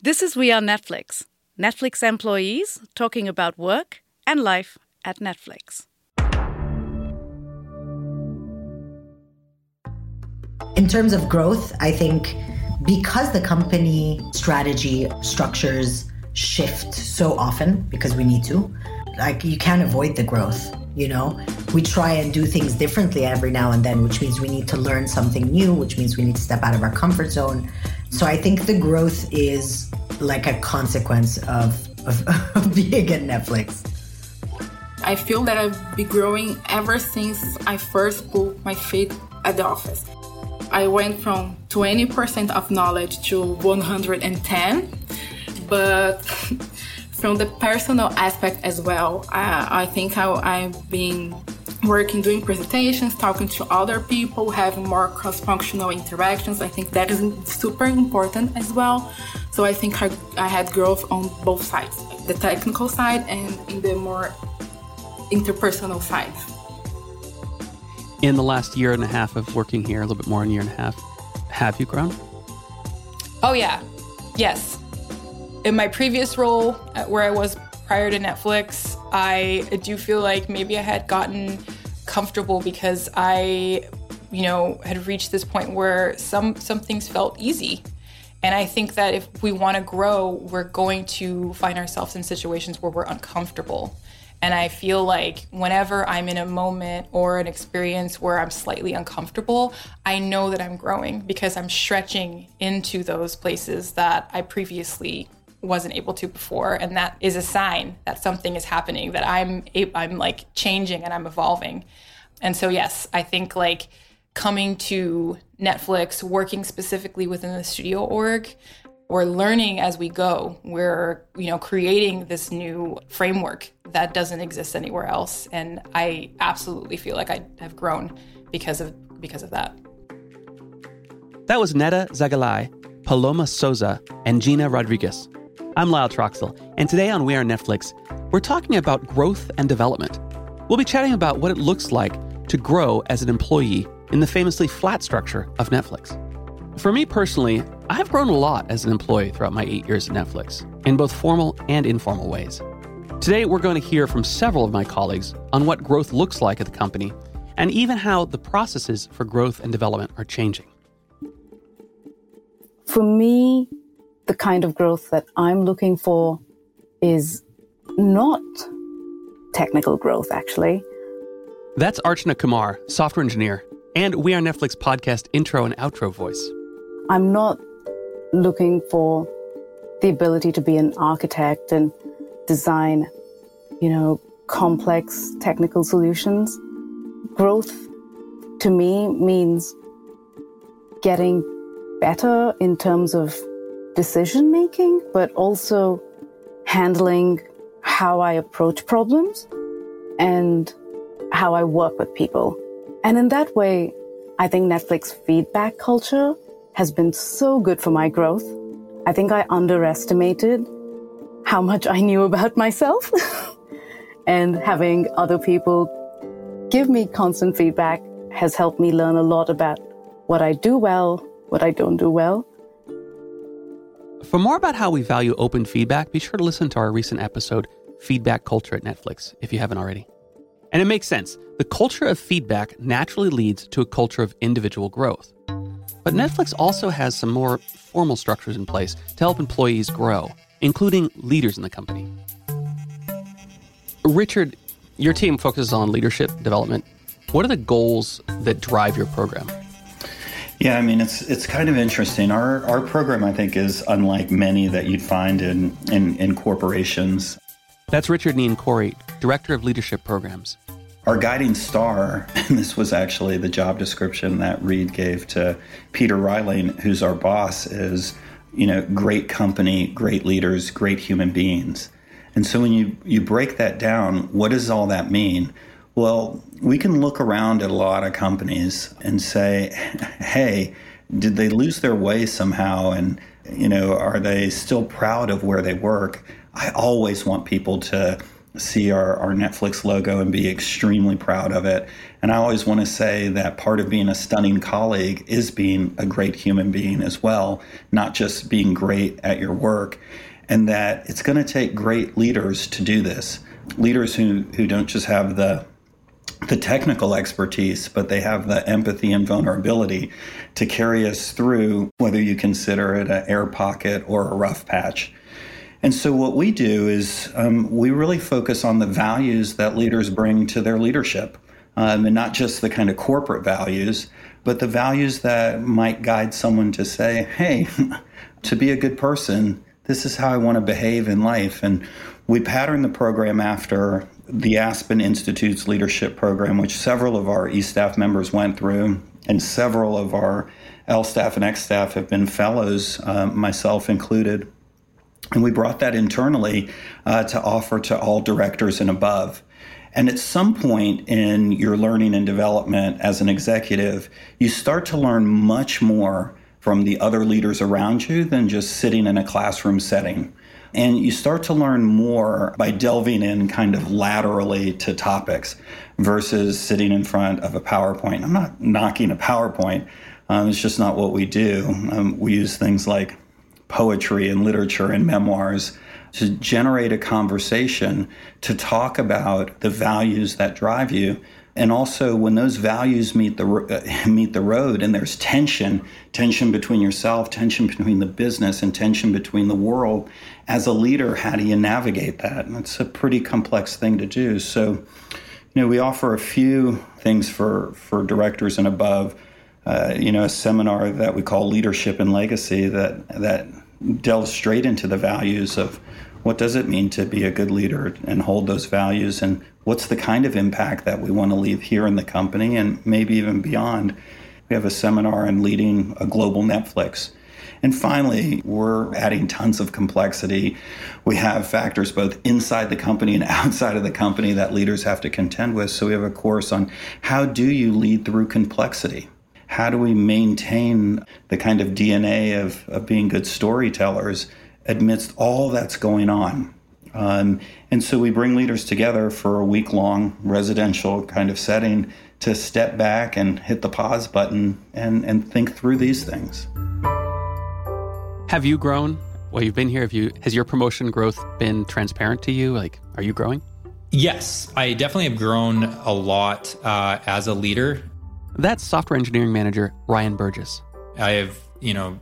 This is We Are Netflix, Netflix employees talking about work and life at Netflix. In terms of growth, I think because the company strategy structures shift so often because we need to, like you can't avoid the growth, you know? We try and do things differently every now and then, which means we need to learn something new, which means we need to step out of our comfort zone. So I think the growth is like a consequence of, of, of being at Netflix. I feel that I've been growing ever since I first put my feet at the office. I went from 20% of knowledge to 110, but from the personal aspect as well, I, I think I, I've been working doing presentations, talking to other people, having more cross functional interactions. I think that is super important as well. So I think I, I had growth on both sides the technical side and in the more interpersonal side in the last year and a half of working here, a little bit more than a year and a half, have you grown? Oh, yeah. Yes. In my previous role, where I was prior to Netflix, I do feel like maybe I had gotten comfortable because I, you know, had reached this point where some some things felt easy. And I think that if we want to grow, we're going to find ourselves in situations where we're uncomfortable. And I feel like whenever I'm in a moment or an experience where I'm slightly uncomfortable, I know that I'm growing because I'm stretching into those places that I previously wasn't able to before and that is a sign that something is happening that I'm I'm like changing and I'm evolving. And so yes, I think like coming to Netflix, working specifically within the studio org, we're learning as we go. We're, you know, creating this new framework that doesn't exist anywhere else. And I absolutely feel like I have grown because of because of that. That was Neda Zagalai, Paloma Souza, and Gina Rodriguez. I'm Lyle Troxell, and today on We Are Netflix, we're talking about growth and development. We'll be chatting about what it looks like to grow as an employee in the famously flat structure of Netflix. For me personally, I have grown a lot as an employee throughout my eight years at Netflix, in both formal and informal ways. Today, we're going to hear from several of my colleagues on what growth looks like at the company and even how the processes for growth and development are changing. For me, the kind of growth that I'm looking for is not technical growth, actually. That's Archana Kumar, software engineer, and We Are Netflix podcast intro and outro voice. I'm not looking for the ability to be an architect and design, you know, complex technical solutions. Growth to me means getting better in terms of decision making, but also handling how I approach problems and how I work with people. And in that way, I think Netflix feedback culture has been so good for my growth. I think I underestimated how much I knew about myself and having other people give me constant feedback has helped me learn a lot about what I do well, what I don't do well. For more about how we value open feedback, be sure to listen to our recent episode, Feedback Culture at Netflix, if you haven't already. And it makes sense. The culture of feedback naturally leads to a culture of individual growth. But Netflix also has some more formal structures in place to help employees grow, including leaders in the company. Richard, your team focuses on leadership development. What are the goals that drive your program? Yeah, I mean it's it's kind of interesting. Our our program I think is unlike many that you'd find in in, in corporations. That's Richard Nyankori, Director of Leadership Programs. Our guiding star, and this was actually the job description that Reed gave to Peter Reiling, who's our boss, is you know great company, great leaders, great human beings. And so when you you break that down, what does all that mean? Well, we can look around at a lot of companies and say, hey, did they lose their way somehow? And, you know, are they still proud of where they work? I always want people to see our, our Netflix logo and be extremely proud of it. And I always want to say that part of being a stunning colleague is being a great human being as well, not just being great at your work. And that it's going to take great leaders to do this. Leaders who, who don't just have the the technical expertise, but they have the empathy and vulnerability to carry us through, whether you consider it an air pocket or a rough patch. And so, what we do is um, we really focus on the values that leaders bring to their leadership, um, and not just the kind of corporate values, but the values that might guide someone to say, hey, to be a good person, this is how I want to behave in life. And we pattern the program after the Aspen Institute's leadership program, which several of our E staff members went through, and several of our L staff and X staff have been fellows, uh, myself included. And we brought that internally uh, to offer to all directors and above. And at some point in your learning and development as an executive, you start to learn much more from the other leaders around you than just sitting in a classroom setting. And you start to learn more by delving in kind of laterally to topics versus sitting in front of a PowerPoint. I'm not knocking a PowerPoint, um, it's just not what we do. Um, we use things like poetry and literature and memoirs to generate a conversation to talk about the values that drive you and also when those values meet the uh, meet the road and there's tension tension between yourself tension between the business and tension between the world as a leader how do you navigate that? And it's a pretty complex thing to do. So you know we offer a few things for for directors and above. Uh, you know, a seminar that we call Leadership and Legacy that that delves straight into the values of what does it mean to be a good leader and hold those values and what's the kind of impact that we want to leave here in the company and maybe even beyond. We have a seminar on leading a global Netflix. And finally, we're adding tons of complexity. We have factors both inside the company and outside of the company that leaders have to contend with. So we have a course on how do you lead through complexity? how do we maintain the kind of DNA of, of being good storytellers amidst all that's going on? Um, and so we bring leaders together for a week long residential kind of setting to step back and hit the pause button and, and think through these things. Have you grown? Well, you've been here. Have you has your promotion growth been transparent to you? Like, are you growing? Yes, I definitely have grown a lot uh, as a leader. That's software engineering manager Ryan Burgess. I have, you know,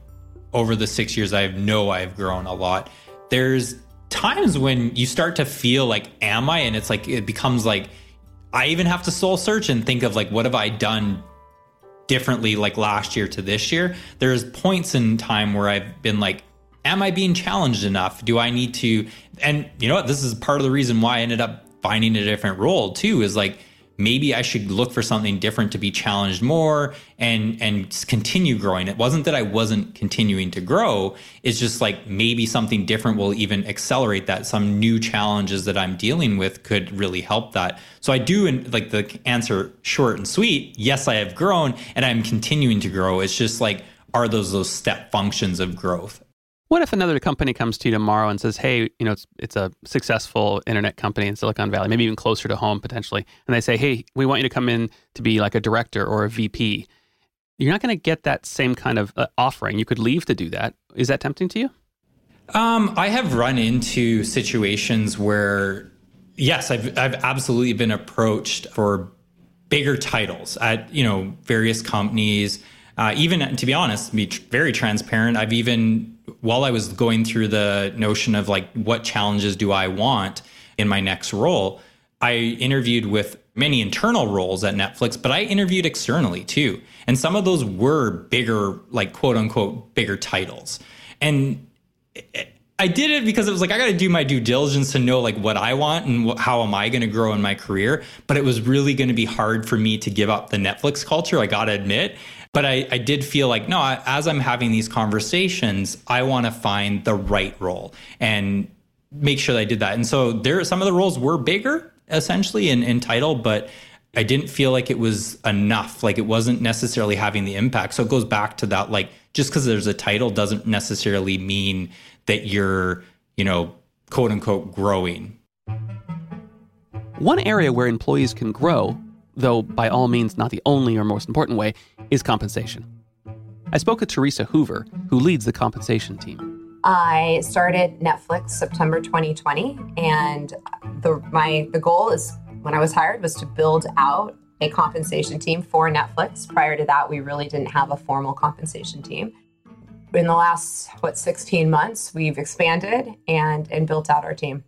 over the six years, I know I've grown a lot. There's times when you start to feel like, am I? And it's like, it becomes like, I even have to soul search and think of like, what have I done differently like last year to this year? There's points in time where I've been like, am I being challenged enough? Do I need to? And you know what? This is part of the reason why I ended up finding a different role too, is like, maybe I should look for something different to be challenged more and and continue growing. It wasn't that I wasn't continuing to grow. It's just like maybe something different will even accelerate that. Some new challenges that I'm dealing with could really help that. So I do and like the answer short and sweet. Yes, I have grown and I'm continuing to grow. It's just like are those those step functions of growth? What if another company comes to you tomorrow and says, "Hey, you know, it's it's a successful internet company in Silicon Valley, maybe even closer to home potentially," and they say, "Hey, we want you to come in to be like a director or a VP." You're not going to get that same kind of uh, offering. You could leave to do that. Is that tempting to you? Um, I have run into situations where, yes, I've I've absolutely been approached for bigger titles at you know various companies. Uh, even to be honest, be tr- very transparent, I've even while I was going through the notion of like what challenges do I want in my next role, I interviewed with many internal roles at Netflix, but I interviewed externally too. And some of those were bigger, like quote unquote, bigger titles. And I did it because it was like, I got to do my due diligence to know like what I want and how am I going to grow in my career. But it was really going to be hard for me to give up the Netflix culture, I got to admit. But I, I did feel like, no, as I'm having these conversations, I want to find the right role and make sure that I did that. And so there, some of the roles were bigger essentially in, in title, but I didn't feel like it was enough. Like it wasn't necessarily having the impact. So it goes back to that, like just because there's a title doesn't necessarily mean that you're, you know, quote unquote growing. One area where employees can grow, though by all means not the only or most important way, is compensation. I spoke with Teresa Hoover, who leads the compensation team. I started Netflix September 2020, and the my the goal is when I was hired was to build out a compensation team for Netflix. Prior to that, we really didn't have a formal compensation team. In the last what 16 months, we've expanded and and built out our team.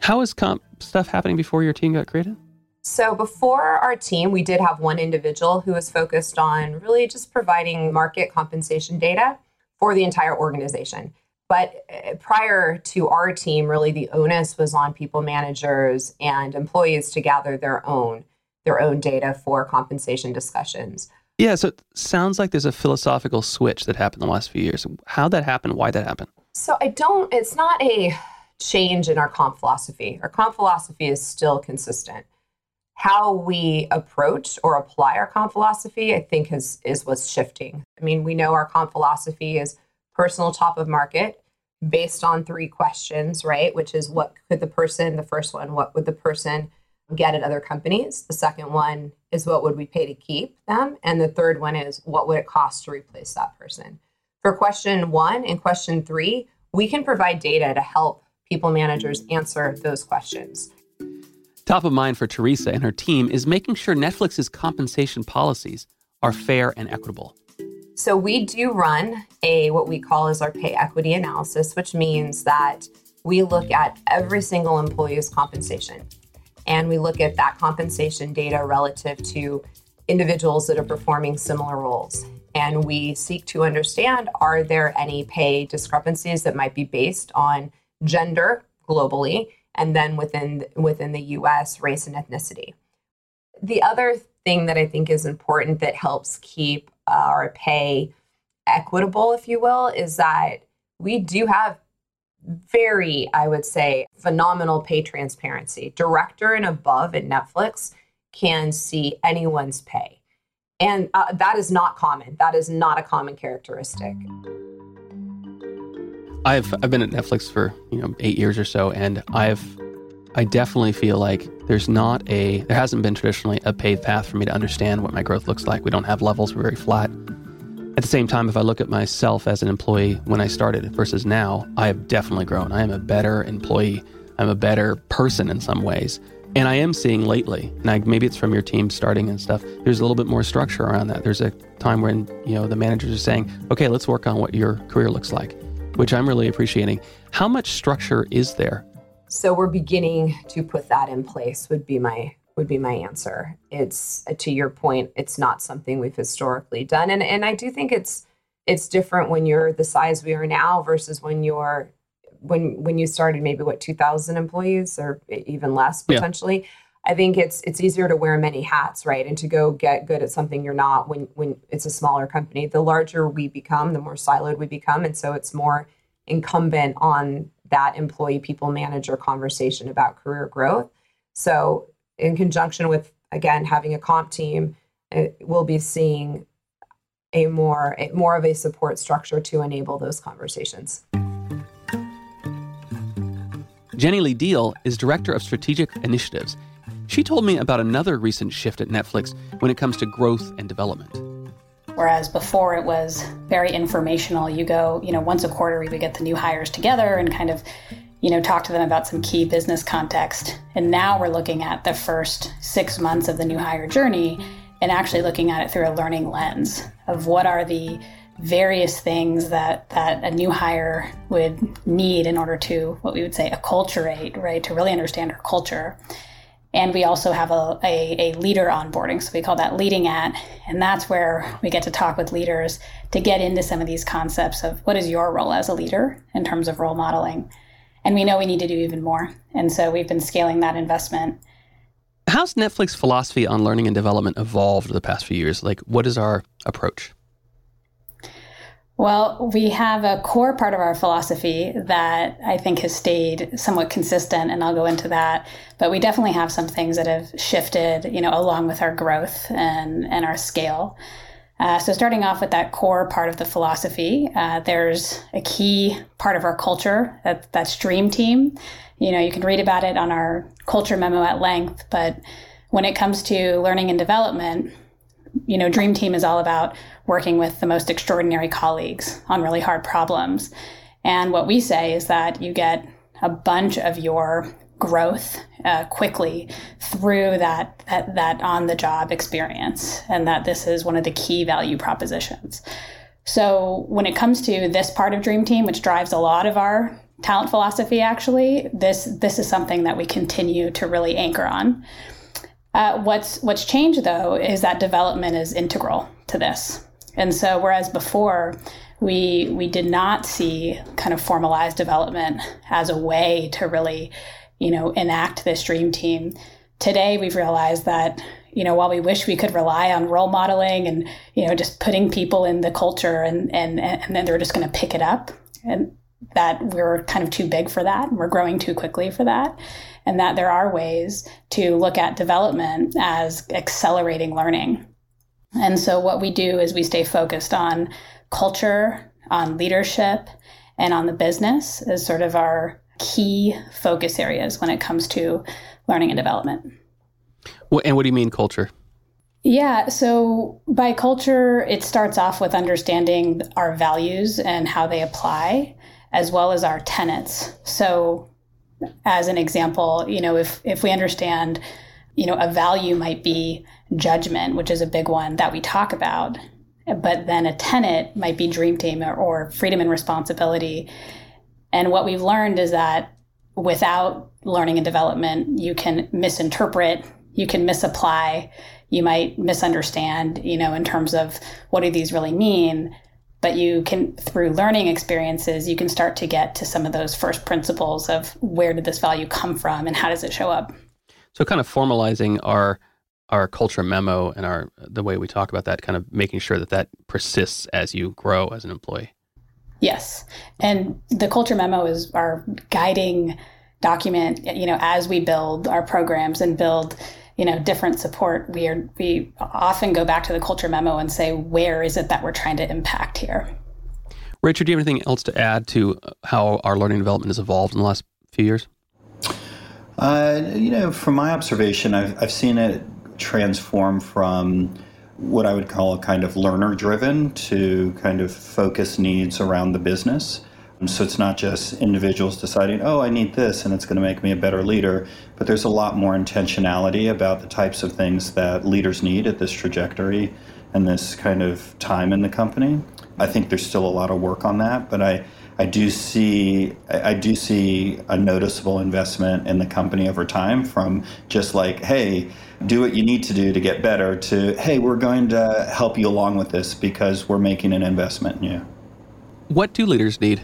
How is comp stuff happening before your team got created? So before our team, we did have one individual who was focused on really just providing market compensation data for the entire organization. But uh, prior to our team, really the onus was on people managers and employees to gather their own their own data for compensation discussions. Yeah, so it sounds like there's a philosophical switch that happened the last few years. How that happened? Why that happened? So I don't. It's not a change in our comp philosophy. Our comp philosophy is still consistent. How we approach or apply our comp philosophy, I think, is is what's shifting. I mean, we know our comp philosophy is personal top of market based on three questions, right? Which is what could the person, the first one, what would the person get at other companies? The second one is what would we pay to keep them? And the third one is what would it cost to replace that person? For question one and question three, we can provide data to help people managers mm. answer those questions. Top of mind for Teresa and her team is making sure Netflix's compensation policies are fair and equitable. So we do run a what we call as our pay equity analysis, which means that we look at every single employee's compensation and we look at that compensation data relative to individuals that are performing similar roles. And we seek to understand are there any pay discrepancies that might be based on gender globally and then within within the US race and ethnicity. The other thing that I think is important that helps keep our pay equitable, if you will, is that we do have very, I would say, phenomenal pay transparency. Director and above at Netflix can see anyone's pay. And uh, that is not common. That is not a common characteristic. I've I've been at Netflix for you know eight years or so, and I've I definitely feel like there's not a there hasn't been traditionally a paved path for me to understand what my growth looks like. We don't have levels; we're very flat. At the same time, if I look at myself as an employee when I started versus now, I have definitely grown. I am a better employee. I'm a better person in some ways. And I am seeing lately, and I, maybe it's from your team starting and stuff, there's a little bit more structure around that. There's a time when, you know, the managers are saying, okay, let's work on what your career looks like, which I'm really appreciating. How much structure is there so we're beginning to put that in place would be my would be my answer. It's to your point, it's not something we've historically done. And and I do think it's it's different when you're the size we are now versus when you're when when you started maybe what 2000 employees or even less potentially. Yeah. I think it's it's easier to wear many hats, right? And to go get good at something you're not when when it's a smaller company. The larger we become, the more siloed we become, and so it's more incumbent on that employee people manager conversation about career growth. So, in conjunction with again having a comp team, we'll be seeing a more a, more of a support structure to enable those conversations. Jenny Lee Deal is director of strategic initiatives. She told me about another recent shift at Netflix when it comes to growth and development. Whereas before it was very informational. You go, you know, once a quarter we would get the new hires together and kind of, you know, talk to them about some key business context. And now we're looking at the first six months of the new hire journey and actually looking at it through a learning lens of what are the various things that that a new hire would need in order to what we would say acculturate, right? To really understand our culture. And we also have a, a, a, leader onboarding. So we call that leading at. And that's where we get to talk with leaders to get into some of these concepts of what is your role as a leader in terms of role modeling. And we know we need to do even more. And so we've been scaling that investment. How's Netflix philosophy on learning and development evolved the past few years? Like, what is our approach? Well, we have a core part of our philosophy that I think has stayed somewhat consistent, and I'll go into that. But we definitely have some things that have shifted, you know, along with our growth and, and our scale. Uh, so, starting off with that core part of the philosophy, uh, there's a key part of our culture that, that's Dream Team. You know, you can read about it on our culture memo at length, but when it comes to learning and development, you know, Dream Team is all about working with the most extraordinary colleagues on really hard problems. And what we say is that you get a bunch of your growth uh, quickly through that, that, that on the job experience, and that this is one of the key value propositions. So when it comes to this part of Dream Team, which drives a lot of our talent philosophy, actually, this this is something that we continue to really anchor on. Uh, what's what's changed though is that development is integral to this, and so whereas before we we did not see kind of formalized development as a way to really you know, enact this dream team. Today, we've realized that, you know, while we wish we could rely on role modeling and, you know, just putting people in the culture and, and, and then they're just going to pick it up and that we're kind of too big for that. We're growing too quickly for that. And that there are ways to look at development as accelerating learning. And so what we do is we stay focused on culture, on leadership, and on the business as sort of our key focus areas when it comes to learning and development. Well, and what do you mean culture? Yeah, so by culture, it starts off with understanding our values and how they apply, as well as our tenets. So, as an example, you know, if if we understand, you know, a value might be judgment, which is a big one that we talk about, but then a tenant might be dream team or, or freedom and responsibility. And what we've learned is that without learning and development, you can misinterpret, you can misapply, you might misunderstand, you know, in terms of what do these really mean. But you can, through learning experiences, you can start to get to some of those first principles of where did this value come from and how does it show up. So, kind of formalizing our our culture memo and our the way we talk about that, kind of making sure that that persists as you grow as an employee. Yes. And the culture memo is our guiding document, you know, as we build our programs and build, you know, different support, we are we often go back to the culture memo and say, where is it that we're trying to impact here? Richard, do you have anything else to add to how our learning development has evolved in the last few years? Uh, you know, from my observation, I've, I've seen it transform from what I would call a kind of learner driven to kind of focus needs around the business. Um, so it's not just individuals deciding, oh, I need this and it's going to make me a better leader, but there's a lot more intentionality about the types of things that leaders need at this trajectory and this kind of time in the company. I think there's still a lot of work on that, but I, I do see I do see a noticeable investment in the company over time from just like, hey, do what you need to do to get better to, hey, we're going to help you along with this because we're making an investment in you. What do leaders need?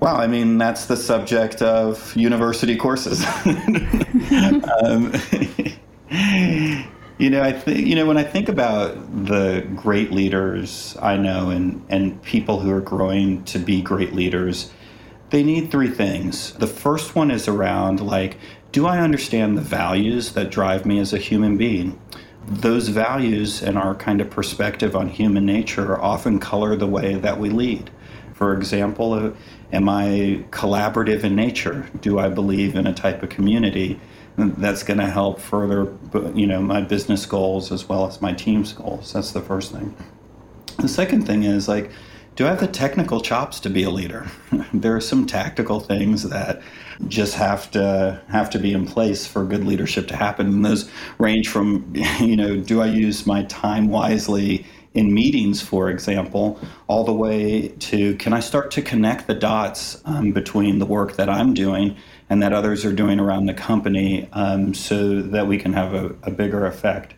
Well, I mean, that's the subject of university courses. um, you know, I think you know when I think about the great leaders I know and and people who are growing to be great leaders, they need three things. The first one is around like do I understand the values that drive me as a human being? Those values and our kind of perspective on human nature often color the way that we lead. For example, am I collaborative in nature? Do I believe in a type of community that's going to help further, you know, my business goals as well as my team's goals? That's the first thing. The second thing is like, do I have the technical chops to be a leader? there are some tactical things that just have to have to be in place for good leadership to happen. And those range from, you know, do I use my time wisely in meetings, for example, all the way to can I start to connect the dots um, between the work that I'm doing and that others are doing around the company um, so that we can have a, a bigger effect.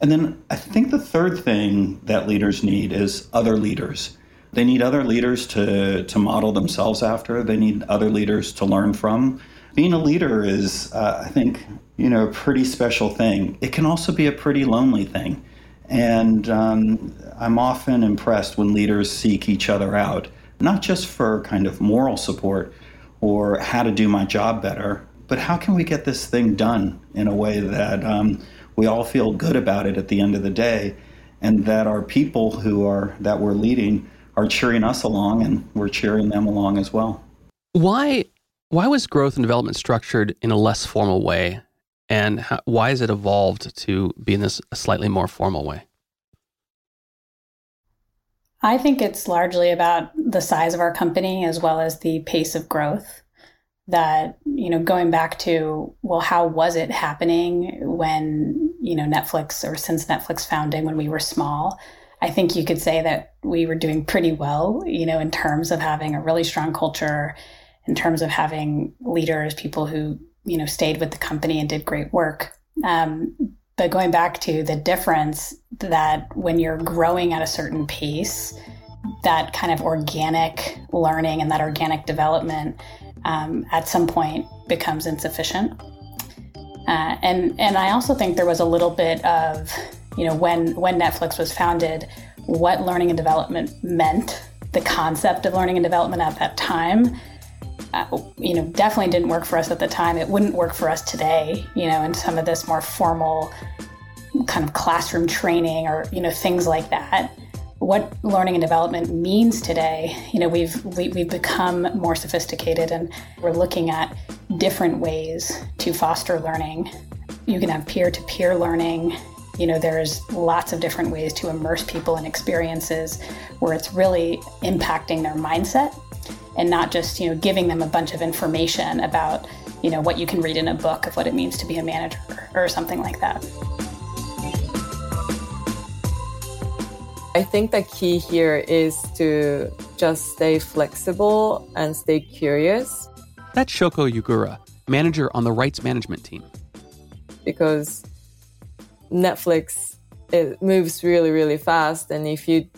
And then I think the third thing that leaders need is other leaders. They need other leaders to, to model themselves after. They need other leaders to learn from. Being a leader is, uh, I think, you know, a pretty special thing. It can also be a pretty lonely thing. And um, I'm often impressed when leaders seek each other out, not just for kind of moral support or how to do my job better, but how can we get this thing done in a way that um, we all feel good about it at the end of the day and that our people who are that we're leading are cheering us along and we're cheering them along as well. Why why was growth and development structured in a less formal way and how, why has it evolved to be in this slightly more formal way? I think it's largely about the size of our company as well as the pace of growth. That, you know, going back to, well, how was it happening when, you know, Netflix or since Netflix founding when we were small? I think you could say that we were doing pretty well, you know, in terms of having a really strong culture, in terms of having leaders, people who, you know, stayed with the company and did great work. Um, but going back to the difference that when you're growing at a certain pace, that kind of organic learning and that organic development um, at some point becomes insufficient. Uh, and and I also think there was a little bit of, you know, when when Netflix was founded, what learning and development meant, the concept of learning and development at that time, uh, you know, definitely didn't work for us at the time. It wouldn't work for us today, you know, in some of this more formal kind of classroom training or, you know, things like that. What learning and development means today, you know, we've we, have we have become more sophisticated and we're looking at different ways to foster learning. You can have peer-to-peer learning. You know, there's lots of different ways to immerse people in experiences where it's really impacting their mindset and not just you know giving them a bunch of information about you know what you can read in a book of what it means to be a manager or something like that. I think the key here is to just stay flexible and stay curious. That's Shoko Yagura, manager on the rights management team. Because Netflix it moves really really fast. And if you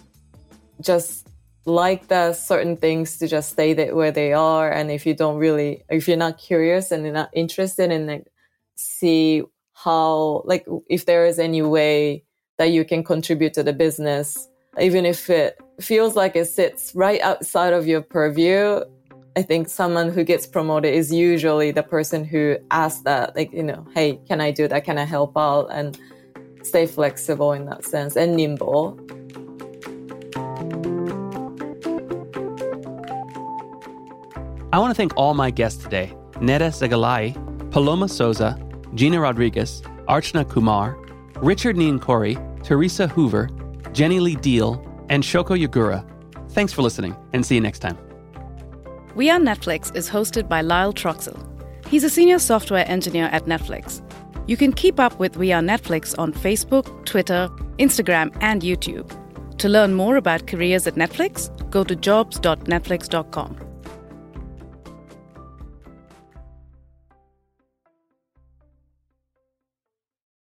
just like the certain things to just stay there where they are and if you don't really if you're not curious and you're not interested in like see how like if there is any way that you can contribute to the business even if it feels like it sits right outside of your purview i think someone who gets promoted is usually the person who asks that like you know hey can i do that? Can i help out? And stay flexible in that sense and nimble I want to thank all my guests today Neda Zegalai, Paloma Souza, Gina Rodriguez, Archana Kumar, Richard Nyankori, Teresa Hoover, Jenny Lee Deal, and Shoko Yagura. Thanks for listening and see you next time. We Are Netflix is hosted by Lyle Troxell. He's a senior software engineer at Netflix. You can keep up with We Are Netflix on Facebook, Twitter, Instagram, and YouTube. To learn more about careers at Netflix, go to jobs.netflix.com.